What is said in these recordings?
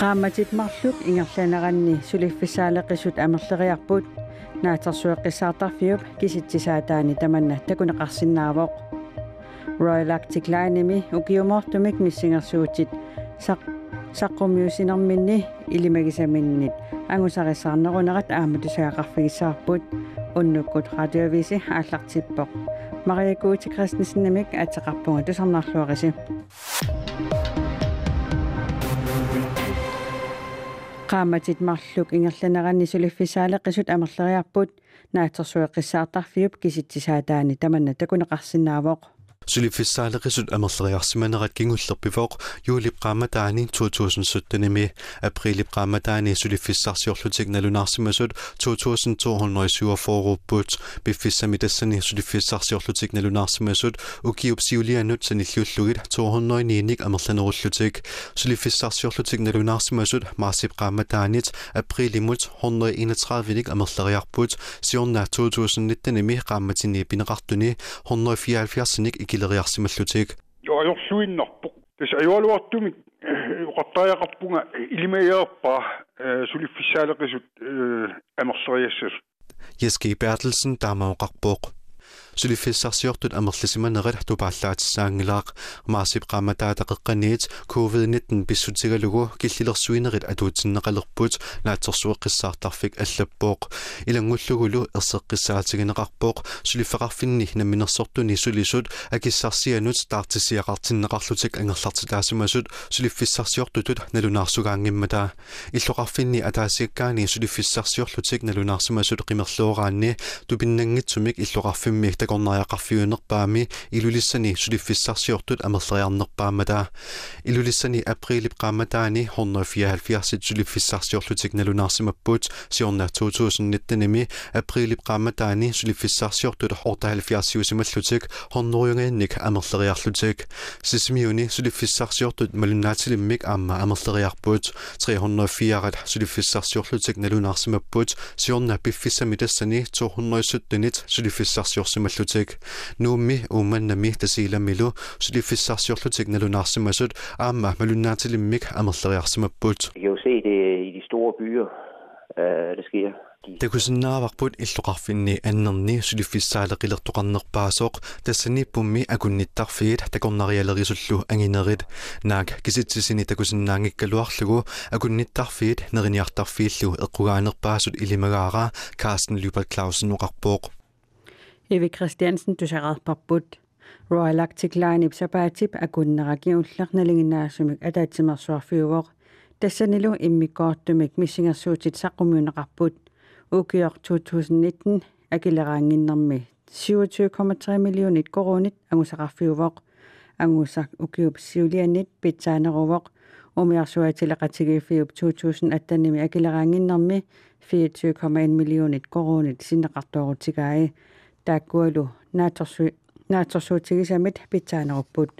qaammatit marluk ingerlaneranni suliffissaaleqisut amerleriarput naatersueqqissaartarfiup kisitsisaataani tamanna takuneqarsinnaavoq Royal Arctic Line-imi ukiumortumik missingersuutit saq saqqummiusinerminni ilimagisaminnit angusarissarnerunerat aamatusaaqarfigissаарput unnukkut radiovisi ааллартиппоq Maria Guti Christensen-nimik атеқарпунга тусарнаарлуарisi qaamatit marluk ingerlanerani suliffisaaleqisut amerleriarput naatersueqqissaartarfiup kisitsisaataani tamanna takuneqarsinnaavoq сулиффиссаалеқисут амерлериарсиманерат кингуллерпивоқ юулипқааматаани 2017-ними априлипқааматаани сулиффиссарсиорлутик налунаарсимасут 2247 биффиссами тассани сулиффиссарсиорлутик налунаарсимасут укиуп сиулианут саниллиуллугит 209ник амерланеруллутик сулиффиссарсиорлутик налунаарсимасут маасипқааматаанит априлимут 131ник амерлериарпут сиорна 2019-ними qaammatini pineqartuni 174ник икилериарсималлутик ajorluinnarpoq тас аюалуартумик уқартааяқарпунга илимаиерпаа сулиффиссаалеқисут амерлериассас Jeske Bertelsen таамаоқарпооқ сулиффиссарсиортут амерлисиманерит тупааллаатиссаангилаақ маасип qaamataataqeqqaniit covid-19 писсутигалугу киллилерсуинерит атуутсиннеқалерпут наатсорсуэққиссаартарфик аллаппооқ илангуллугулу ерсеққиссаатигинеқарпооқ сулиффеқарфинни намминерсортуни сулисут акиссарсианут таартисиақартиннеқарлутик ангерлартилаасимасут сулиффиссарсиортутут налунаарсугаангиммата иллоқарфинни атаасиаккаани сулиффиссарсиорлутик налунаарсимасут қимерлуораанни тупиннангитсумик иллоқарфимми تكونايقافيونرپامي إيلوليساني جليفيسارسيورتوت أمرلاريارنرپامتا إيلوليساني أبريل إبقامتااني هون فيها الفياسيت جليفيسارسيورتوتيكنالوناسيمبوت سيون 2019 نيمي أبريل إبقامتااني جليفيسارسيورتوت هورتاهلفياسيوسيملوتيك هون نويونينيك أمرلاريارلوتيك سيسميوني. جليفيسارسيورتوت ملوناتيلميك أما أمرلاريارپوت 304 جليفيسارسيورتوتيكنالوناسيمبوت سيون نابيفيسميتساني 217 جليفيسارسيورسيمل сулиффиссарсиорсималлутик нуумми уумманнами тасииламмилу сулиффиссарсиорлутик налунаарсимасут аама малуннаатилиммик амерлериарсимаппут Vi kan jo se det i de store byer, øh, det sker. De такусиннааварпут иллоқарфинни аннерни сулиффиссаалеқилертоқарнерпаасоқ тассаниппумми акунниттарфигит такорнариалерисуллу ангинерит наак киситсисини такусиннаангиккалуарлугу акунниттарфигит нериниартарфииллу эққугаанерпаасут илимагаара Карстен Любert Clausen оқарпооқ Evi Christiansen tusaqarparput Royal Arctic Line ipsapaatip akunneraki ataatimersuarfiuvoq тассанилу иммиккоортумик миссингерсуутит саққумиунеқарпут укиор 2019 акилераангиннэрми 27,3 миллионит коронит агусақарфиувоқ агусақ укиуп сиулианит питсаанерувоқ умиарсуатилеқатигииффиуп 2018-ними акилераангиннэрми 24,1 миллионит коронит синнеқартуарутигаи тааккуалу нааторсу нааторсуутигисамит питсаанеруппут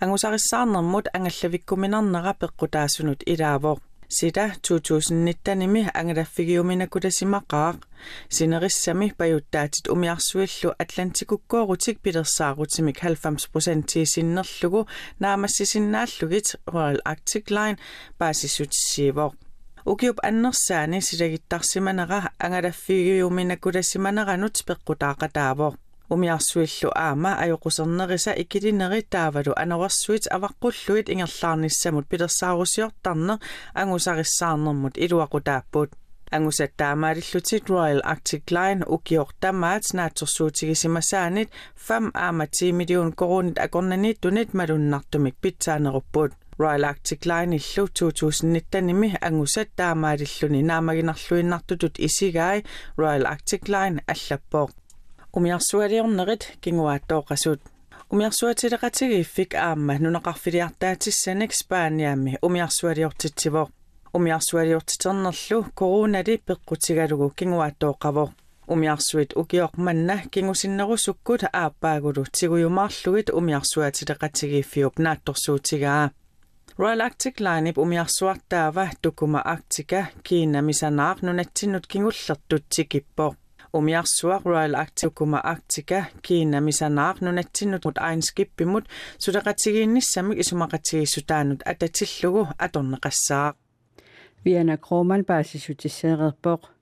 ангусарissаарнэрмут ангаллавиккуминарнера пеққутаассунут илаавоо сита 2019-ними ангалаффигиуминаккутасимақаақ синериссами паюттаатит умиарсуиллу атлантикуккоорутик пилерсаарутимик 90% тиисиннерлугу наамассисиннааллугит Royal Arctic Line баасиссутиссиивоо ukiup annersaani silagittaarsimanera angalaffigiuminakulasimaneranut peqqutaaqataavorp umiarsuillu aama ajoqusernerisa ikilineritavalu anerarsuit avaqqulluit ingerlaarnissamut pilersaarusiortarner angusarissaarnermut iluaqutaappuut angusattaamaalillutit e Royal Arctic Line ukiortamaat naatsorsuutigissimasaanit 5 aama 10 million koronit akornaniittunit malunnartumik pitsaaneruppuut Royal Arctic Line illu 2019-imi angusat taamaadilluni naamaginarluinnartutut isigai Royal Arctic Line allappoq. Umiarsualiornerit kinguaattooqasut. Umiarsuatileqatigiiffik aamma nunaqarfiliartaatissani Spaniaammi umiarsualiortitsivoq. Umiarsualiortiternerlu koronali peqqutigalugu kinguaattooqavoq. umiarsuit ukiok manna kingusinnerusukkut aapaagulu tigujumaarlugit umiarsuatileqatigiiffiup naattorsuutigaa Royal Arctic Line umiarsuartaava tukuma Arctica kiinamisanaarnunatsinut kingullertutsikippo. Umiarsuar Royal Arctic tukuma Arctica kiinamisanaarnunatsinut mut ainskippimut sudaqatigiinnissamik isumaqatigissutanut atatillugu atorneqassaa Viana Kroman basisutisseereerpoq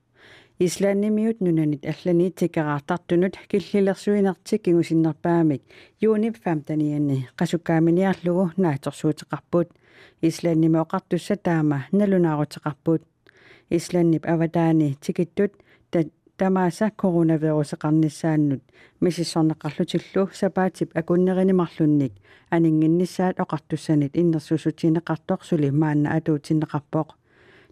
Islanimiut nunanit allani tikaraartartunut killillersuinertik kingusinnerpaamik juunip 15 qasukkaaminiarlugu naatorsuuteqarput Islanimi oqartussa taama nalunaaruteqarput Islannip avataani tikittut tamaasa coronaviruseqarnissaannut misissorneqarlutillu sapaatip akunnerinimarlunnik aninginnissaat oqartussanit innersusutineqartoq suli maanna atuutinneqarpoq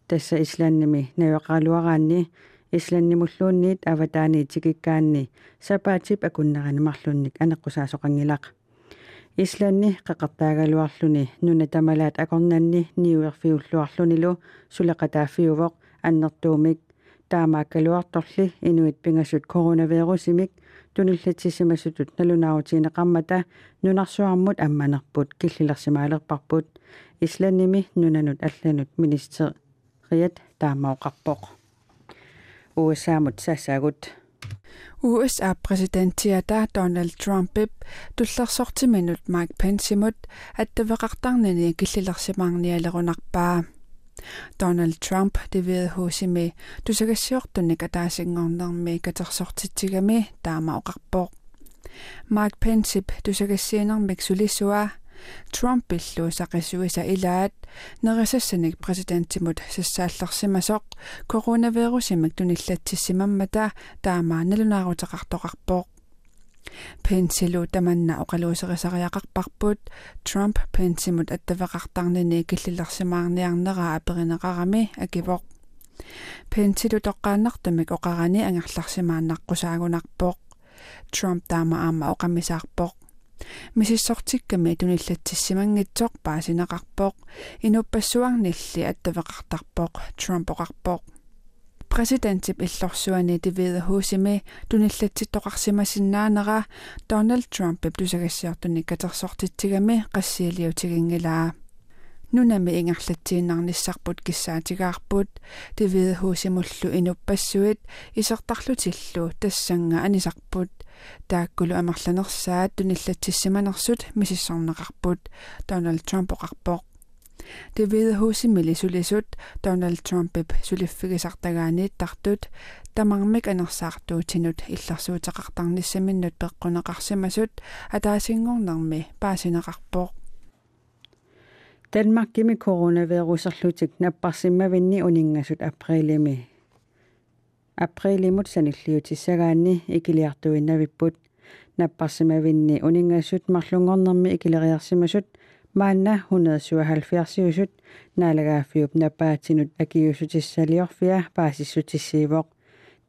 tassa Islannimi nayoqaaluaraanni исланнимуллуунниит аватаани тикиккаанни сапаатип акуннеранимарлунник анеққусаасоқангилақ исланни қеқартаагалуарлуни нуна тамалаат акорнанни ниуерфиуллуарлунилу сулеқатааффиувоқ аннертуумик таамааккалуарторли инуит пингасут коронавирусимик туниллатсисимасутут налунаарутиинеқармата нунарсуармут амманерпут киллилерсимаалерпарпут исланними нунанут алланут министериат таамаоқарпоқ USA mutsassaagut USA-præsidentiada Donald Trumpip туллерсортиминут Mike Pence-имут аттавеқартарнани киллилерсимаарниалерунарпаа Donald Trump левиад хуусими тусагассиортунник атаасингорнэрми катерсортитсигами таама оқарпоқ Mike Pence тусагассиинермик сулиссуа Trump illu saqissuisa ilaat nerisassanik presidenttimut sassaallersimasoq coronavirusimik tunillattissimammata taamaanalunaaruteqartoqarpoq Pensilu tamanna oqaluuserisariaqarparput Trump pensimut attavaqartarnini killillersimaarniarnera aperineqarami akivoq Pensilu toqqaannartamik oqarani angerlarsimaannaqqusaangunarpoq Trump taama aama oqamisaarpoq мисиссортикками туниллатсимангитсоқ паасинеқарпоқ инуппассуарнилли аттавеқартарпоқ трампоқарпоқ præsidentip illorsuani tivida huusimi tunillatittоqarsimassinnaanera Donald Trump iplusagassiartuni katersortitsigami qassialiutigingilaa nunami ingerlatsiinarnissarput kissaatigaarput tivida huusimullu inuppassuit isertarlutillu tassanga anisarput тааккулу амерланерсаат туниллатсиссиманерсут мисиссорнеқарпут Donald Trump оқарпоқ Дэвид хусимили сулисут Donald Trump-ип сулиффигисартагаанит тартут тамармик анерсаартуутинут илларсуутеқартарниссаминнут пеққунеқарсимасут атаасингорнерми паасинеқарпоқ Danmark kimi coronavirusерлутик наппарсиммавинни унингасут априлими априлимут саниллиутиссагаанни икилиартуиннавиппут наппарсимавинни унингассут марлунгорнерми икилериарсимасут маанна 177 наалагааффиуп напаатинут акиусутиссалиорфиа паасиссутиссиивоқ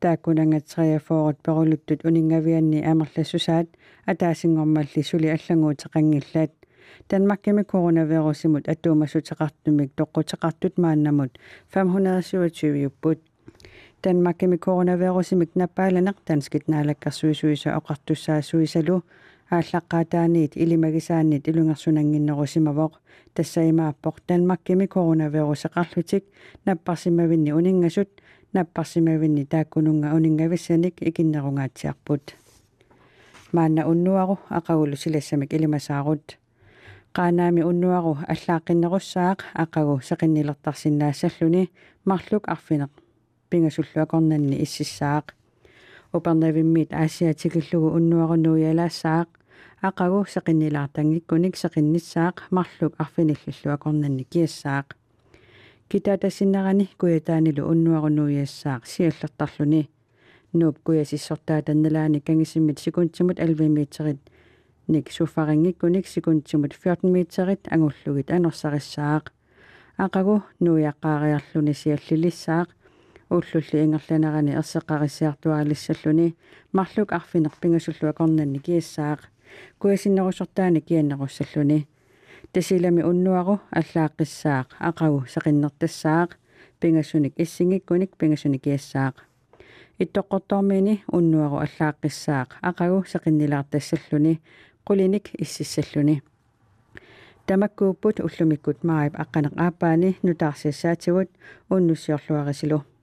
тааккунангатсериафоорут перулуттут унингавианни амерлассусаат атаасингормалли сули аллагуутеқангиллаат Danmarkimi coronavirusimut atuumasutеқартумик тоққутеқартут мааннамут 527 юппут Danmarkimi coronavirusimik наппааланеқ танскит наалаккарсуисуиса оқартуссаасуисалу ааллаққаатааниит илимагисааннит илунгерсунангиннерусимавоқ тассаимааппоқ Danmarkimi coronavirusеқарлутик наппарсимавинни унингасут наппарсимавинни тааккунунга унингависсаник икиннерунгаатсиарпут маанна уннуару ақагулу силассамик илимасаарут qaanaami unnuaru аллааққиннеруссаақ ақагу сеқиннилертарсиннаассаллуни марлук арфинеқ пингаsulluакорнанни иссиссаақ. Упернавиммит аасиатикиллугу уннуарунуиалаассаақ ақагу сеқиннилаартангиккуник сеқинниссаақ марлук арфинилллуакорнанни киассаақ. Китаатассиннерани куятаанилу уннуарунуиассаақ сиаллертарлуни нууп куясиссортаа танналаани кангисиммит секунтимут алвимиитерит ник суффарингиккуник секунтимут 14 митерит ангуллугит анерсариссаақ ақагу нуиаққаариарлуни сиаллилиссаақ ууллулли ингерланерани ерсеққариссиартуалиссаллуни марлук арфинерпингасуллуа корнанни киассаақ куасиннерусортаани кианнеруссаллуни тасилами уннуару аллааққиссаақ ақагу сеқиннертассаақ пингасуник иссингиккуник пингасуни киассаақ иттоққортормини уннуару аллааққиссаақ ақагу сеқиннилаартассаллуни иссиссаллуни тамаккууппут уллумиккут марип аққанеқ аапаани нутаарсиассаатигут уннуссиорлуарисилу